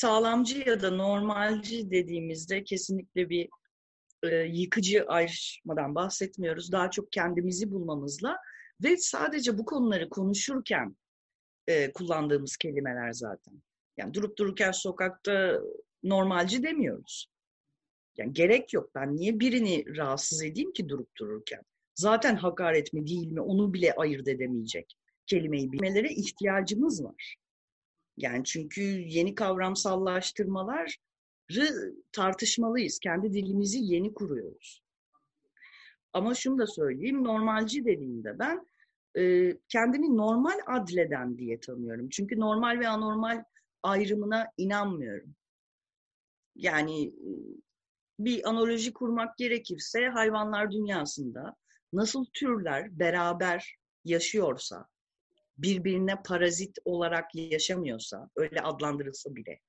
sağlamcı ya da normalci dediğimizde kesinlikle bir e, yıkıcı ayrışmadan bahsetmiyoruz. Daha çok kendimizi bulmamızla ve sadece bu konuları konuşurken e, kullandığımız kelimeler zaten. Yani durup dururken sokakta normalci demiyoruz. Yani gerek yok. Ben niye birini rahatsız edeyim ki durup dururken? Zaten hakaret mi değil mi onu bile ayırt edemeyecek kelimeyi bilmelere ihtiyacımız var. Yani çünkü yeni kavramsallaştırmaları tartışmalıyız. Kendi dilimizi yeni kuruyoruz. Ama şunu da söyleyeyim, normalci dediğimde ben e, kendimi normal adleden diye tanıyorum. Çünkü normal ve anormal ayrımına inanmıyorum. Yani e, bir analoji kurmak gerekirse hayvanlar dünyasında nasıl türler beraber yaşıyorsa, birbirine parazit olarak yaşamıyorsa, öyle adlandırılsa bile,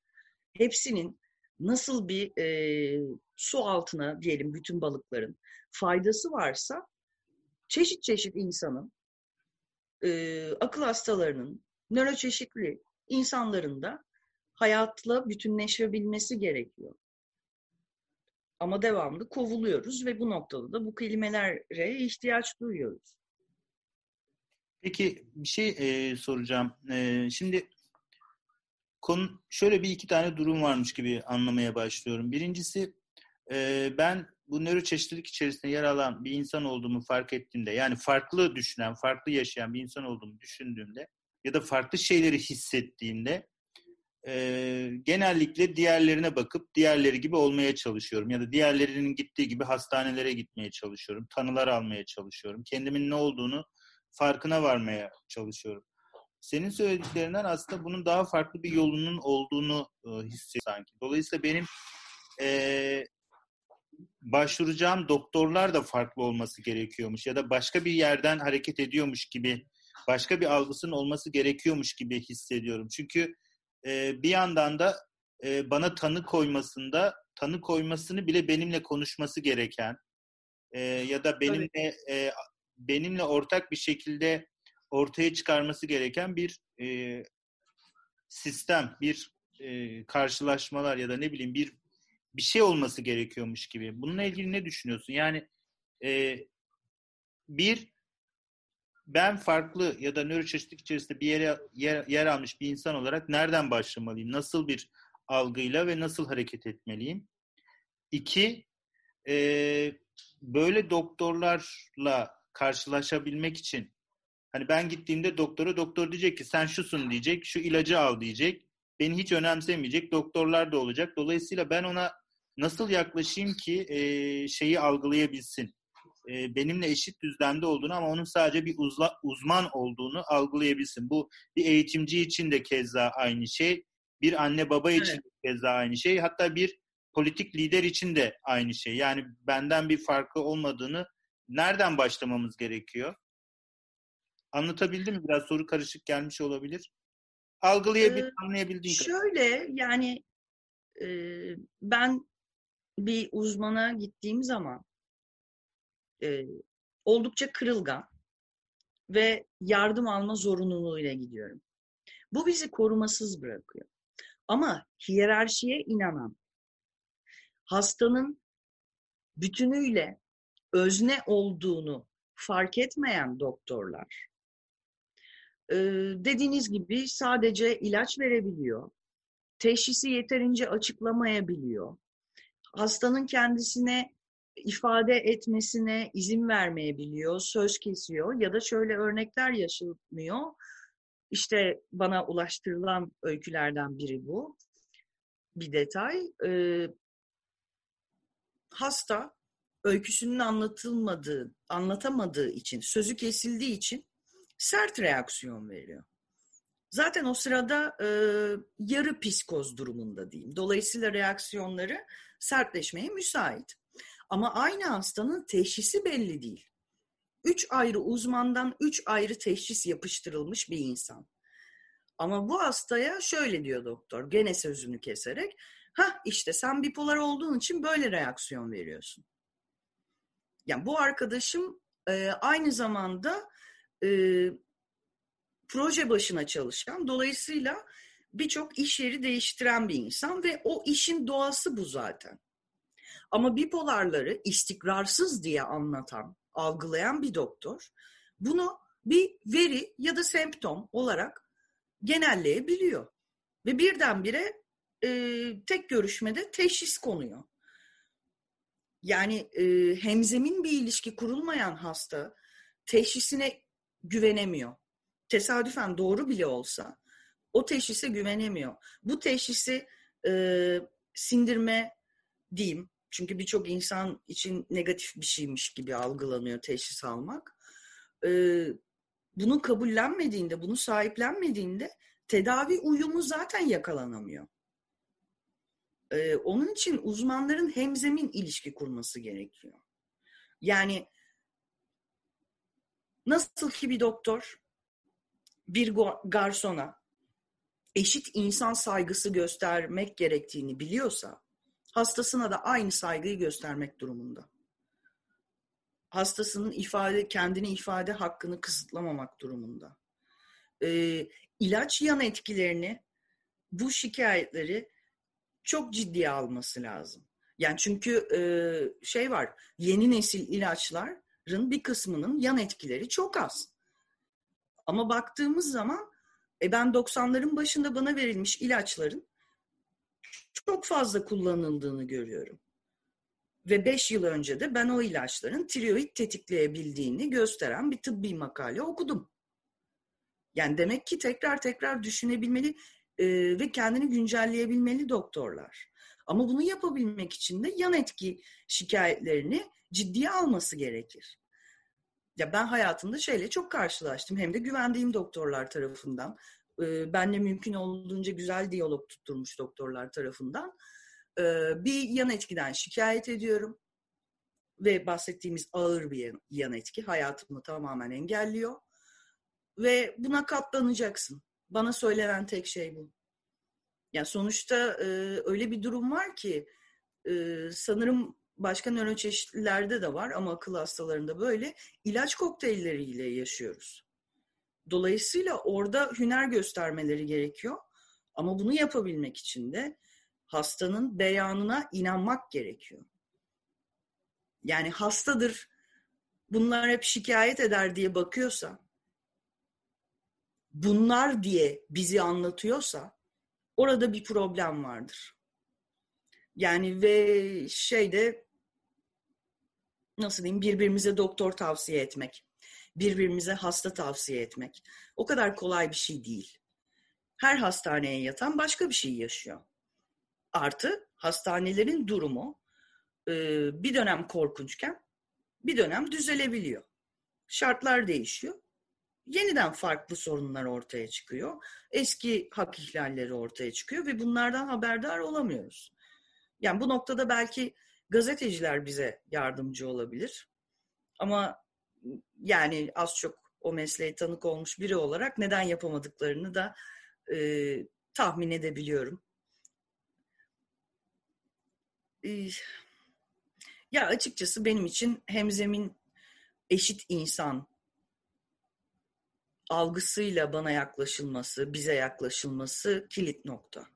hepsinin nasıl bir e, su altına diyelim bütün balıkların faydası varsa, çeşit çeşit insanın, e, akıl hastalarının, nöroçeşitli insanların da hayatla bütünleşebilmesi gerekiyor. Ama devamlı kovuluyoruz ve bu noktada da bu kelimelere ihtiyaç duyuyoruz. Peki bir şey e, soracağım. E, şimdi konu şöyle bir iki tane durum varmış gibi anlamaya başlıyorum. Birincisi e, ben bu nöroçeşitlilik içerisinde yer alan bir insan olduğumu fark ettiğimde yani farklı düşünen, farklı yaşayan bir insan olduğumu düşündüğümde ya da farklı şeyleri hissettiğimde e, genellikle diğerlerine bakıp diğerleri gibi olmaya çalışıyorum. Ya da diğerlerinin gittiği gibi hastanelere gitmeye çalışıyorum. Tanılar almaya çalışıyorum. Kendimin ne olduğunu farkına varmaya çalışıyorum. Senin söylediklerinden aslında bunun daha farklı bir yolunun olduğunu e, hissediyorum sanki. Dolayısıyla benim e, başvuracağım doktorlar da farklı olması gerekiyormuş ya da başka bir yerden hareket ediyormuş gibi başka bir algısının olması gerekiyormuş gibi hissediyorum. Çünkü e, bir yandan da e, bana tanı koymasında tanı koymasını bile benimle konuşması gereken e, ya da benimle e, benimle ortak bir şekilde ortaya çıkarması gereken bir e, sistem, bir e, karşılaşmalar ya da ne bileyim bir bir şey olması gerekiyormuş gibi. Bununla ilgili ne düşünüyorsun? Yani e, bir ben farklı ya da nöroçeşitlik içerisinde bir yere yer, yer almış bir insan olarak nereden başlamalıyım? Nasıl bir algıyla ve nasıl hareket etmeliyim? İki, e, böyle doktorlarla karşılaşabilmek için hani ben gittiğimde doktora doktor diyecek ki sen şusun diyecek, şu ilacı al diyecek. Beni hiç önemsemeyecek. Doktorlar da olacak. Dolayısıyla ben ona nasıl yaklaşayım ki e, şeyi algılayabilsin? E, benimle eşit düzlemde olduğunu ama onun sadece bir uzla, uzman olduğunu algılayabilsin. Bu bir eğitimci için de keza aynı şey. Bir anne baba için evet. de keza aynı şey. Hatta bir politik lider için de aynı şey. Yani benden bir farkı olmadığını nereden başlamamız gerekiyor? Anlatabildim mi? Biraz soru karışık gelmiş olabilir. Algılayabildim, ee, anlayabildiğin Şöyle yani e, ben bir uzmana gittiğim zaman e, oldukça kırılgan ve yardım alma zorunluluğuyla gidiyorum. Bu bizi korumasız bırakıyor. Ama hiyerarşiye inanan, hastanın bütünüyle özne olduğunu fark etmeyen doktorlar, dediğiniz gibi sadece ilaç verebiliyor, teşhisi yeterince açıklamayabiliyor, hastanın kendisine ifade etmesine izin vermeyebiliyor, söz kesiyor ya da şöyle örnekler yaşanmıyor. İşte bana ulaştırılan öykülerden biri bu. Bir detay. Ee, hasta öyküsünün anlatılmadığı, anlatamadığı için, sözü kesildiği için sert reaksiyon veriyor. Zaten o sırada e, yarı psikoz durumunda diyeyim. Dolayısıyla reaksiyonları sertleşmeye müsait. Ama aynı hastanın teşhisi belli değil. Üç ayrı uzmandan üç ayrı teşhis yapıştırılmış bir insan. Ama bu hastaya şöyle diyor doktor, gene sözünü keserek, ha işte sen bipolar olduğun için böyle reaksiyon veriyorsun. Yani bu arkadaşım e, aynı zamanda e, proje başına çalışan, dolayısıyla birçok iş yeri değiştiren bir insan ve o işin doğası bu zaten. Ama bipolarları istikrarsız diye anlatan, algılayan bir doktor bunu bir veri ya da semptom olarak genelleyebiliyor. Ve birdenbire e, tek görüşmede teşhis konuyor. Yani e, hemzemin bir ilişki kurulmayan hasta teşhisine güvenemiyor. Tesadüfen doğru bile olsa o teşhise güvenemiyor. Bu teşhisi e, sindirme diyeyim. Çünkü birçok insan için negatif bir şeymiş gibi algılanıyor teşhis almak. E, bunu kabullenmediğinde, bunu sahiplenmediğinde tedavi uyumu zaten yakalanamıyor. Ee, onun için uzmanların hemzemin ilişki kurması gerekiyor. Yani nasıl ki bir doktor bir garsona eşit insan saygısı göstermek gerektiğini biliyorsa hastasına da aynı saygıyı göstermek durumunda. Hastasının ifade kendini ifade hakkını kısıtlamamak durumunda. Ee, ilaç yan etkilerini bu şikayetleri çok ciddiye alması lazım. Yani çünkü e, şey var, yeni nesil ilaçların bir kısmının yan etkileri çok az. Ama baktığımız zaman e ben 90'ların başında bana verilmiş ilaçların çok fazla kullanıldığını görüyorum. Ve 5 yıl önce de ben o ilaçların tiroid tetikleyebildiğini gösteren bir tıbbi makale okudum. Yani demek ki tekrar tekrar düşünebilmeli e, ve kendini güncelleyebilmeli doktorlar. Ama bunu yapabilmek için de yan etki şikayetlerini ciddiye alması gerekir. Ya ben hayatımda şeyle çok karşılaştım. Hem de güvendiğim doktorlar tarafından. E, benle mümkün olduğunca güzel diyalog tutturmuş doktorlar tarafından. E, bir yan etkiden şikayet ediyorum. Ve bahsettiğimiz ağır bir yan etki hayatımı tamamen engelliyor. Ve buna katlanacaksın. Bana söylenen tek şey bu. Yani sonuçta e, öyle bir durum var ki e, sanırım başka nöroçeşitlilerde de var ama akıl hastalarında böyle ilaç kokteylleriyle yaşıyoruz. Dolayısıyla orada hüner göstermeleri gerekiyor. Ama bunu yapabilmek için de hastanın beyanına inanmak gerekiyor. Yani hastadır, bunlar hep şikayet eder diye bakıyorsa bunlar diye bizi anlatıyorsa orada bir problem vardır. Yani ve şeyde nasıl diyeyim birbirimize doktor tavsiye etmek, birbirimize hasta tavsiye etmek o kadar kolay bir şey değil. Her hastaneye yatan başka bir şey yaşıyor. Artı hastanelerin durumu bir dönem korkunçken bir dönem düzelebiliyor. Şartlar değişiyor yeniden farklı sorunlar ortaya çıkıyor. Eski hak ihlalleri ortaya çıkıyor ve bunlardan haberdar olamıyoruz. Yani bu noktada belki gazeteciler bize yardımcı olabilir. Ama yani az çok o mesleğe tanık olmuş biri olarak neden yapamadıklarını da e, tahmin edebiliyorum. E, ya açıkçası benim için hemzemin eşit insan algısıyla bana yaklaşılması, bize yaklaşılması kilit nokta.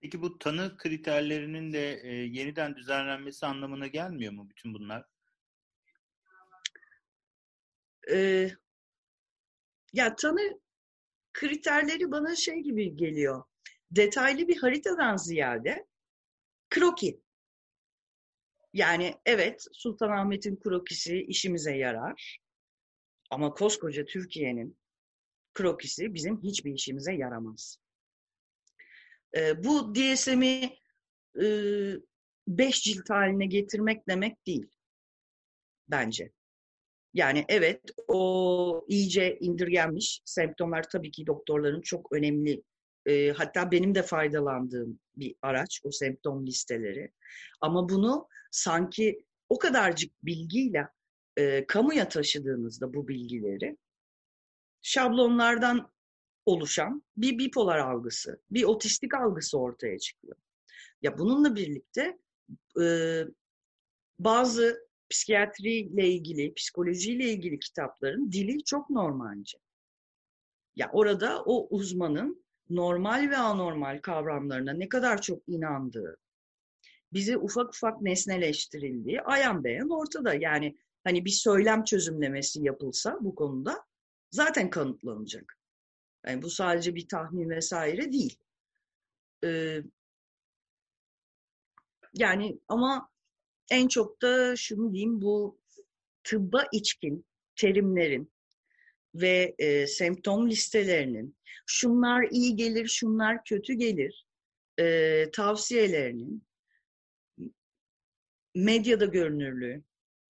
Peki bu tanı kriterlerinin de e, yeniden düzenlenmesi anlamına gelmiyor mu bütün bunlar? Ee, ya tanı kriterleri bana şey gibi geliyor. Detaylı bir haritadan ziyade kroki. Yani evet Sultanahmet'in krokisi işimize yarar. Ama koskoca Türkiye'nin krokisi bizim hiçbir işimize yaramaz. E, bu DSM'i e, beş cilt haline getirmek demek değil. Bence. Yani evet o iyice indirgenmiş semptomlar tabii ki doktorların çok önemli e, hatta benim de faydalandığım bir araç o semptom listeleri. Ama bunu sanki o kadarcık bilgiyle e, kamuya taşıdığınızda bu bilgileri şablonlardan oluşan bir bipolar algısı, bir otistik algısı ortaya çıkıyor. Ya bununla birlikte e, bazı psikiyatriyle ilgili, psikolojiyle ilgili kitapların dili çok normalce. Ya orada o uzmanın normal ve anormal kavramlarına ne kadar çok inandığı, bize ufak ufak nesneleştirildiği ayan beyan ortada. Yani hani bir söylem çözümlemesi yapılsa bu konuda zaten kanıtlanacak. Yani bu sadece bir tahmin vesaire değil. Ee, yani ama en çok da şunu diyeyim bu tıbba içkin terimlerin ve e, semptom listelerinin şunlar iyi gelir, şunlar kötü gelir e, tavsiyelerinin medyada görünürlüğü,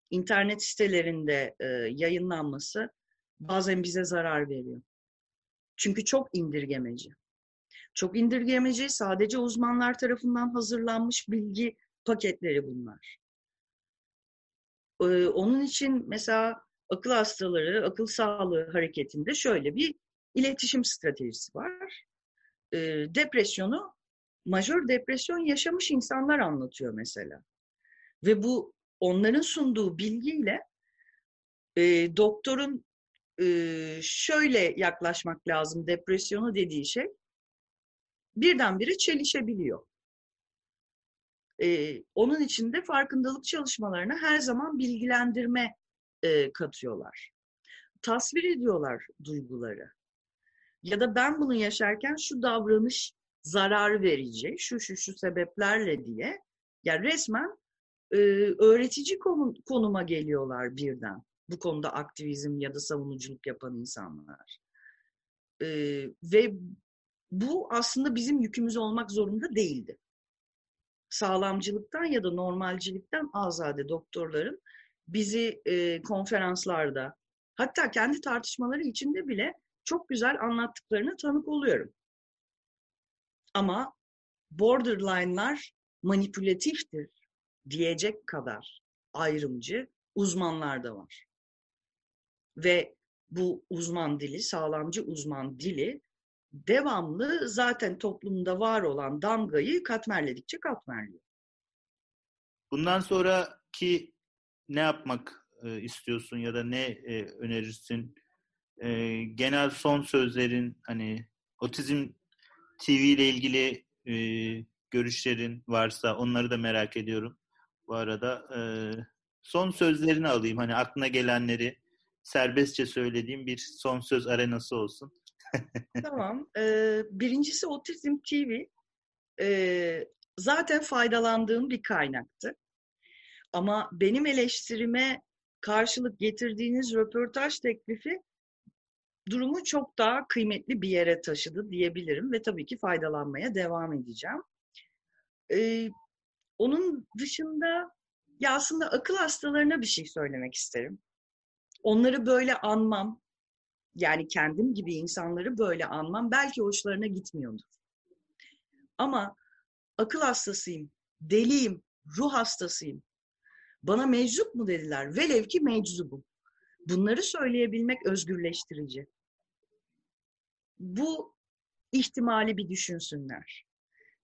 internet sitelerinde e, yayınlanması bazen bize zarar veriyor. Çünkü çok indirgemeci. Çok indirgemeci sadece uzmanlar tarafından hazırlanmış bilgi paketleri bunlar. Ee, onun için mesela akıl hastaları, akıl sağlığı hareketinde şöyle bir iletişim stratejisi var. Ee, depresyonu, majör depresyon yaşamış insanlar anlatıyor mesela. Ve bu onların sunduğu bilgiyle e, doktorun e, şöyle yaklaşmak lazım depresyonu dediği şey birdenbire çelişebiliyor. Ee, onun için de farkındalık çalışmalarına her zaman bilgilendirme e, katıyorlar. Tasvir ediyorlar duyguları. Ya da ben bunu yaşarken şu davranış zarar verici, şu şu şu sebeplerle diye yani resmen öğretici konu, konuma geliyorlar birden. Bu konuda aktivizm ya da savunuculuk yapan insanlar. E, ve bu aslında bizim yükümüz olmak zorunda değildi. Sağlamcılıktan ya da normalcilikten azade doktorların bizi e, konferanslarda hatta kendi tartışmaları içinde bile çok güzel anlattıklarını tanık oluyorum. Ama borderline'lar manipülatiftir diyecek kadar ayrımcı uzmanlar da var. Ve bu uzman dili, sağlamcı uzman dili devamlı zaten toplumda var olan damgayı katmerledikçe katmerliyor. Bundan sonraki ne yapmak e, istiyorsun ya da ne e, önerirsin? E, genel son sözlerin hani otizm TV ile ilgili görüşlerin varsa onları da merak ediyorum. Bu arada e, son sözlerini alayım. Hani aklına gelenleri serbestçe söylediğim bir son söz arenası olsun. tamam. Ee, birincisi Otizm TV. Ee, zaten faydalandığım bir kaynaktı. Ama benim eleştirime karşılık getirdiğiniz röportaj teklifi durumu çok daha kıymetli bir yere taşıdı diyebilirim ve tabii ki faydalanmaya devam edeceğim. Ee, onun dışında ya aslında akıl hastalarına bir şey söylemek isterim. Onları böyle anmam, yani kendim gibi insanları böyle anmam belki hoşlarına gitmiyordur. Ama akıl hastasıyım, deliyim, ruh hastasıyım. Bana meczup mu dediler? Velev ki meczubum. Bunları söyleyebilmek özgürleştirici. Bu ihtimali bir düşünsünler.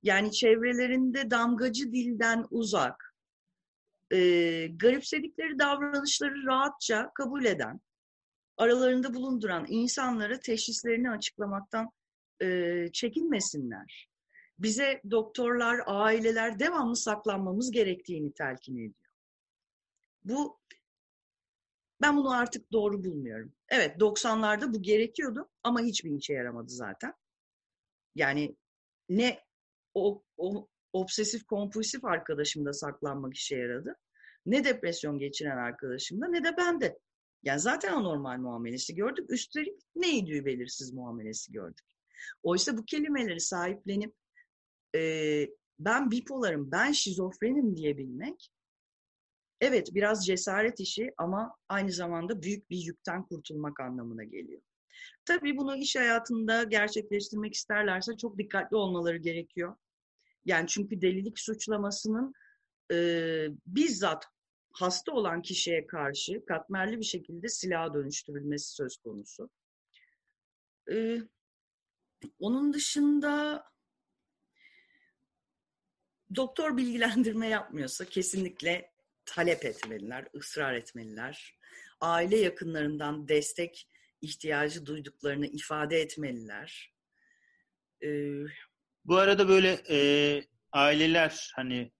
Yani çevrelerinde damgacı dilden uzak, e, garipsedikleri davranışları rahatça kabul eden, aralarında bulunduran insanlara teşhislerini açıklamaktan e, çekinmesinler. Bize doktorlar, aileler devamlı saklanmamız gerektiğini telkin ediyor. Bu ben bunu artık doğru bulmuyorum. Evet 90'larda bu gerekiyordu ama hiçbir işe yaramadı zaten. Yani ne o, o obsesif kompulsif arkadaşımda saklanmak işe yaradı. Ne depresyon geçiren arkadaşımda ne de bende. Yani zaten anormal muamelesi gördük. Üstelik ne idüğü belirsiz muamelesi gördük. Oysa bu kelimeleri sahiplenip e, ben bipolarım, ben şizofrenim diyebilmek evet biraz cesaret işi ama aynı zamanda büyük bir yükten kurtulmak anlamına geliyor. Tabii bunu iş hayatında gerçekleştirmek isterlerse çok dikkatli olmaları gerekiyor. Yani çünkü delilik suçlamasının e, bizzat hasta olan kişiye karşı katmerli bir şekilde silaha dönüştürülmesi söz konusu. Ee, onun dışında doktor bilgilendirme yapmıyorsa kesinlikle talep etmeliler, ısrar etmeliler. Aile yakınlarından destek ihtiyacı duyduklarını ifade etmeliler. Ee, Bu arada böyle e, aileler hani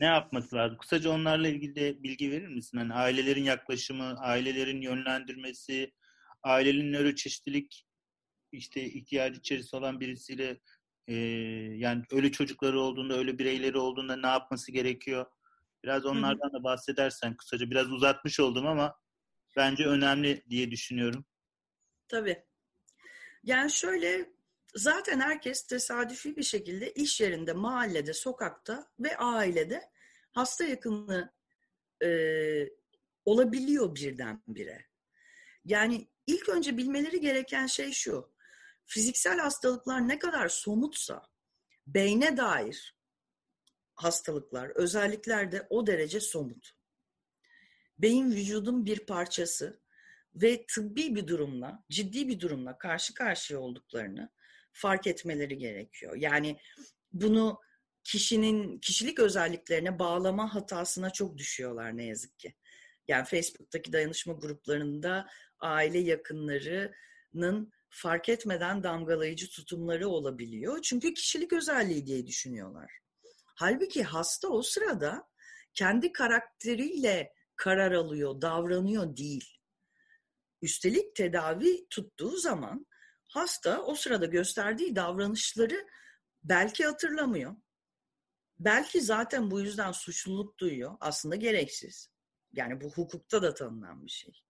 ne yapması lazım? Kısaca onlarla ilgili de bilgi verir misin? Hani ailelerin yaklaşımı, ailelerin yönlendirmesi, ailenin nöroçeşitlilik işte ihtiyacı içerisinde olan birisiyle e, yani öyle çocukları olduğunda, öyle bireyleri olduğunda ne yapması gerekiyor? Biraz onlardan da bahsedersen kısaca. Biraz uzatmış oldum ama bence önemli diye düşünüyorum. Tabii. Yani şöyle zaten herkes tesadüfi bir şekilde iş yerinde, mahallede, sokakta ve ailede hasta yakını e, olabiliyor birdenbire. Yani ilk önce bilmeleri gereken şey şu. Fiziksel hastalıklar ne kadar somutsa beyne dair hastalıklar, özellikler de o derece somut. Beyin vücudun bir parçası ve tıbbi bir durumla, ciddi bir durumla karşı karşıya olduklarını fark etmeleri gerekiyor. Yani bunu kişinin kişilik özelliklerine bağlama hatasına çok düşüyorlar ne yazık ki. Yani Facebook'taki dayanışma gruplarında aile yakınlarının fark etmeden damgalayıcı tutumları olabiliyor. Çünkü kişilik özelliği diye düşünüyorlar. Halbuki hasta o sırada kendi karakteriyle karar alıyor, davranıyor değil. Üstelik tedavi tuttuğu zaman hasta o sırada gösterdiği davranışları belki hatırlamıyor. Belki zaten bu yüzden suçluluk duyuyor. Aslında gereksiz. Yani bu hukukta da tanınan bir şey.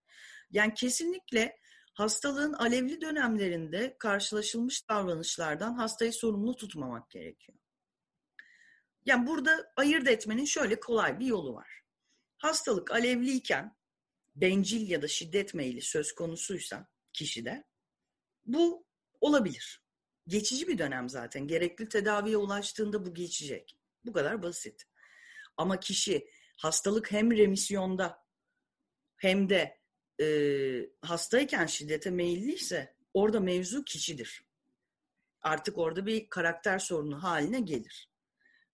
Yani kesinlikle hastalığın alevli dönemlerinde karşılaşılmış davranışlardan hastayı sorumlu tutmamak gerekiyor. Yani burada ayırt etmenin şöyle kolay bir yolu var. Hastalık alevliyken bencil ya da şiddet meyli söz konusuysa kişide bu olabilir. Geçici bir dönem zaten. Gerekli tedaviye ulaştığında bu geçecek. Bu kadar basit. Ama kişi hastalık hem remisyonda hem de e, hastayken şiddete meyilliyse orada mevzu kişidir. Artık orada bir karakter sorunu haline gelir.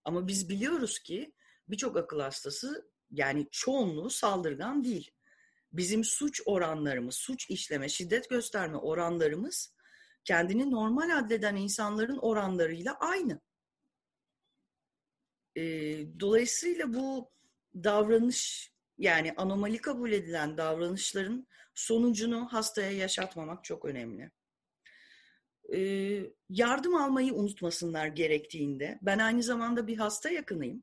Ama biz biliyoruz ki birçok akıl hastası yani çoğunluğu saldırgan değil. Bizim suç oranlarımız, suç işleme, şiddet gösterme oranlarımız kendini normal adleden insanların oranlarıyla aynı. E, dolayısıyla bu davranış yani anomali kabul edilen davranışların sonucunu hastaya yaşatmamak çok önemli. E, yardım almayı unutmasınlar gerektiğinde. Ben aynı zamanda bir hasta yakınıyım.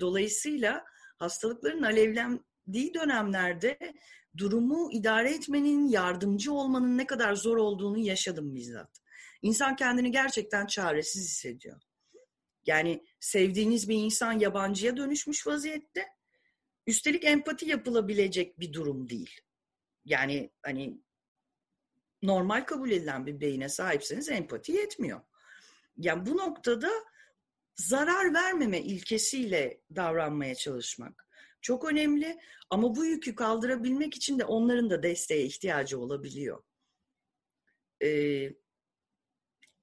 Dolayısıyla hastalıkların alevlendiği dönemlerde durumu idare etmenin, yardımcı olmanın ne kadar zor olduğunu yaşadım bizzat. İnsan kendini gerçekten çaresiz hissediyor. Yani sevdiğiniz bir insan yabancıya dönüşmüş vaziyette. Üstelik empati yapılabilecek bir durum değil. Yani hani normal kabul edilen bir beyine sahipseniz empati yetmiyor. Yani bu noktada zarar vermeme ilkesiyle davranmaya çalışmak çok önemli ama bu yükü kaldırabilmek için de onların da desteğe ihtiyacı olabiliyor. Ee,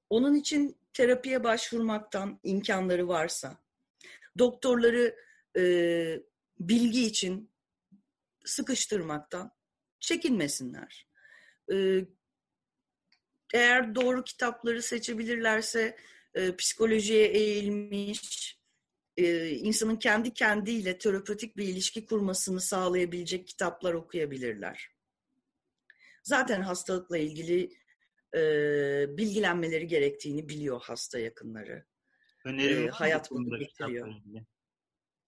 onun için terapiye başvurmaktan imkanları varsa, doktorları e, bilgi için sıkıştırmaktan çekinmesinler. E, eğer doğru kitapları seçebilirlerse e, psikolojiye eğilmiş, e, insanın kendi kendiyle terapötik bir ilişki kurmasını sağlayabilecek kitaplar okuyabilirler. Zaten hastalıkla ilgili e, bilgilenmeleri gerektiğini biliyor hasta yakınları. Önerim e, hayat bunu getiriyor.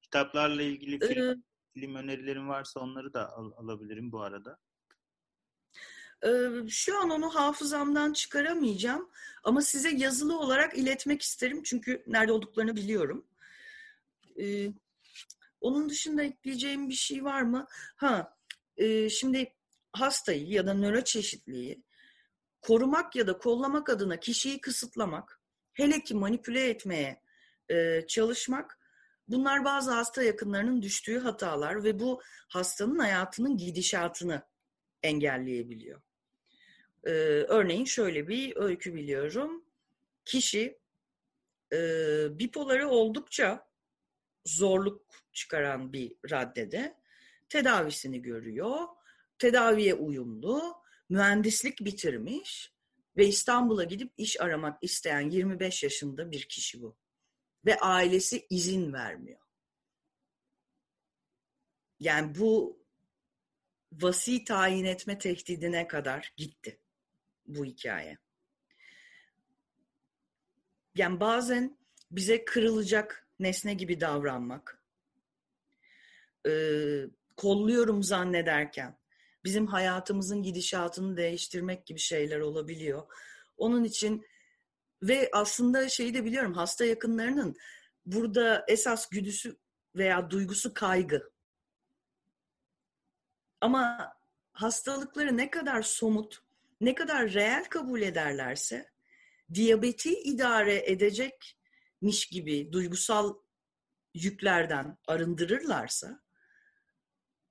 Kitaplarla ilgili film, ee, film önerilerim varsa onları da al, alabilirim bu arada. E, şu an onu hafızamdan çıkaramayacağım ama size yazılı olarak iletmek isterim çünkü nerede olduklarını biliyorum. E, onun dışında ekleyeceğim bir şey var mı? Ha, e, şimdi hastayı ya da nöroçeşitliği korumak ya da kollamak adına kişiyi kısıtlamak, hele ki manipüle etmeye e, çalışmak, bunlar bazı hasta yakınlarının düştüğü hatalar ve bu hastanın hayatının gidişatını engelleyebiliyor. E, örneğin şöyle bir öykü biliyorum. Kişi e, bipoları oldukça zorluk çıkaran bir raddede tedavisini görüyor. Tedaviye uyumlu, mühendislik bitirmiş Ve İstanbul'a gidip iş aramak isteyen 25 yaşında bir kişi bu. Ve ailesi izin vermiyor. Yani bu vasi tayin etme tehdidine kadar gitti bu hikaye. Yani bazen bize kırılacak nesne gibi davranmak, e, kolluyorum zannederken bizim hayatımızın gidişatını değiştirmek gibi şeyler olabiliyor. Onun için ve aslında şeyi de biliyorum hasta yakınlarının burada esas güdüsü veya duygusu kaygı. Ama hastalıkları ne kadar somut, ne kadar reel kabul ederlerse diyabeti idare edecekmiş gibi duygusal yüklerden arındırırlarsa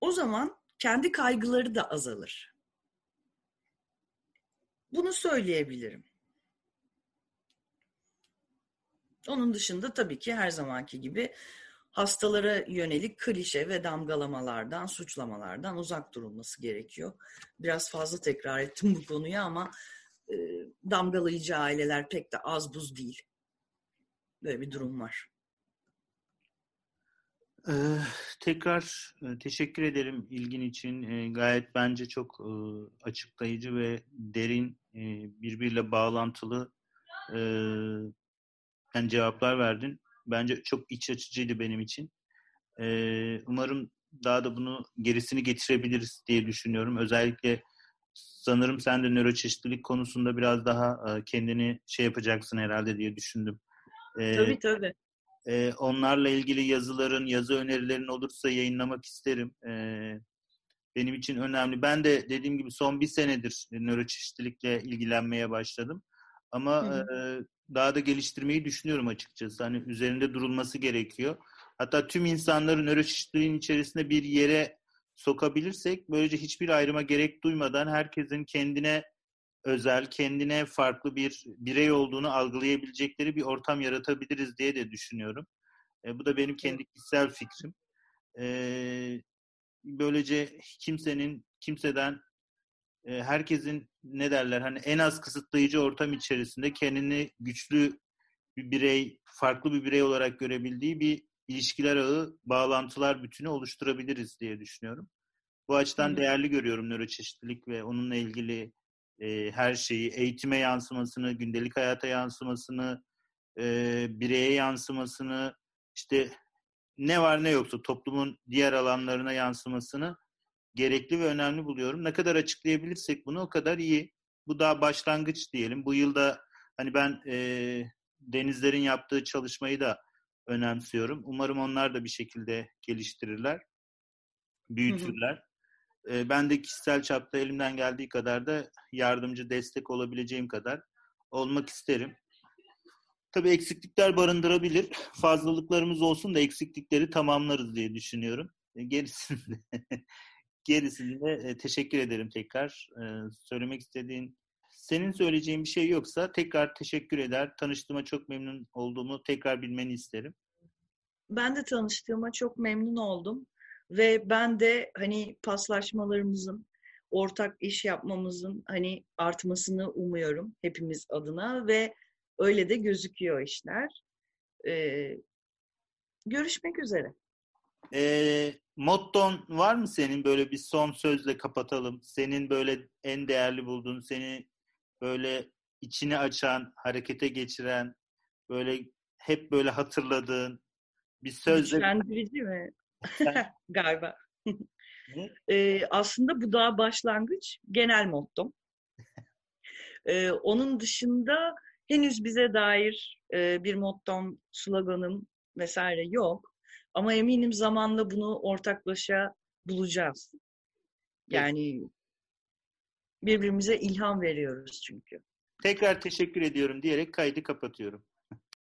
o zaman kendi kaygıları da azalır. Bunu söyleyebilirim. Onun dışında tabii ki her zamanki gibi hastalara yönelik klişe ve damgalamalardan, suçlamalardan uzak durulması gerekiyor. Biraz fazla tekrar ettim bu konuyu ama e, damgalayıcı aileler pek de az buz değil. Böyle bir durum var. Ee, tekrar e, teşekkür ederim ilgin için. E, gayet bence çok e, açıklayıcı ve derin, e, birbiriyle bağlantılı e, yani cevaplar verdin. Bence çok iç açıcıydı benim için. E, umarım daha da bunu gerisini getirebiliriz diye düşünüyorum. Özellikle sanırım sen de nöroçeşitlilik konusunda biraz daha e, kendini şey yapacaksın herhalde diye düşündüm. E, tabii tabii. E, onlarla ilgili yazıların, yazı önerilerin olursa yayınlamak isterim. E, benim için önemli. Ben de dediğim gibi son bir senedir nöroçeşitlilikle ilgilenmeye başladım. Ama hı hı. E, daha da geliştirmeyi düşünüyorum açıkçası. Hani üzerinde durulması gerekiyor. Hatta tüm insanları nöroçeşitliliğin içerisinde bir yere sokabilirsek böylece hiçbir ayrıma gerek duymadan herkesin kendine özel, kendine farklı bir birey olduğunu algılayabilecekleri bir ortam yaratabiliriz diye de düşünüyorum. E, bu da benim kendi kişisel fikrim. E, böylece kimsenin, kimseden e, herkesin ne derler hani en az kısıtlayıcı ortam içerisinde kendini güçlü bir birey, farklı bir birey olarak görebildiği bir ilişkiler ağı, bağlantılar bütünü oluşturabiliriz diye düşünüyorum. Bu açıdan Hı. değerli görüyorum nöroçeşitlilik ve onunla ilgili e, her şeyi, eğitime yansımasını, gündelik hayata yansımasını, e, bireye yansımasını, işte ne var ne yoksa toplumun diğer alanlarına yansımasını gerekli ve önemli buluyorum. Ne kadar açıklayabilirsek bunu o kadar iyi. Bu daha başlangıç diyelim. Bu yılda hani ben e, denizlerin yaptığı çalışmayı da önemsiyorum. Umarım onlar da bir şekilde geliştirirler, büyütürler. Hı hı. Ben de kişisel çapta elimden geldiği kadar da yardımcı, destek olabileceğim kadar olmak isterim. Tabii eksiklikler barındırabilir. Fazlalıklarımız olsun da eksiklikleri tamamlarız diye düşünüyorum. Gerisinde gerisinde teşekkür ederim tekrar. Söylemek istediğin senin söyleyeceğin bir şey yoksa tekrar teşekkür eder. Tanıştığıma çok memnun olduğumu tekrar bilmeni isterim. Ben de tanıştığıma çok memnun oldum. Ve ben de hani paslaşmalarımızın, ortak iş yapmamızın hani artmasını umuyorum hepimiz adına ve öyle de gözüküyor işler. Ee, görüşmek üzere. E, motton var mı senin böyle bir son sözle kapatalım? Senin böyle en değerli bulduğun, seni böyle içini açan, harekete geçiren, böyle hep böyle hatırladığın bir sözle... Güçlendirici mi? Galiba. ee, aslında bu daha başlangıç. Genel mottom. Ee, onun dışında henüz bize dair e, bir mottom, sloganım vesaire yok. Ama eminim zamanla bunu ortaklaşa bulacağız. Yani birbirimize ilham veriyoruz çünkü. Tekrar teşekkür ediyorum diyerek kaydı kapatıyorum.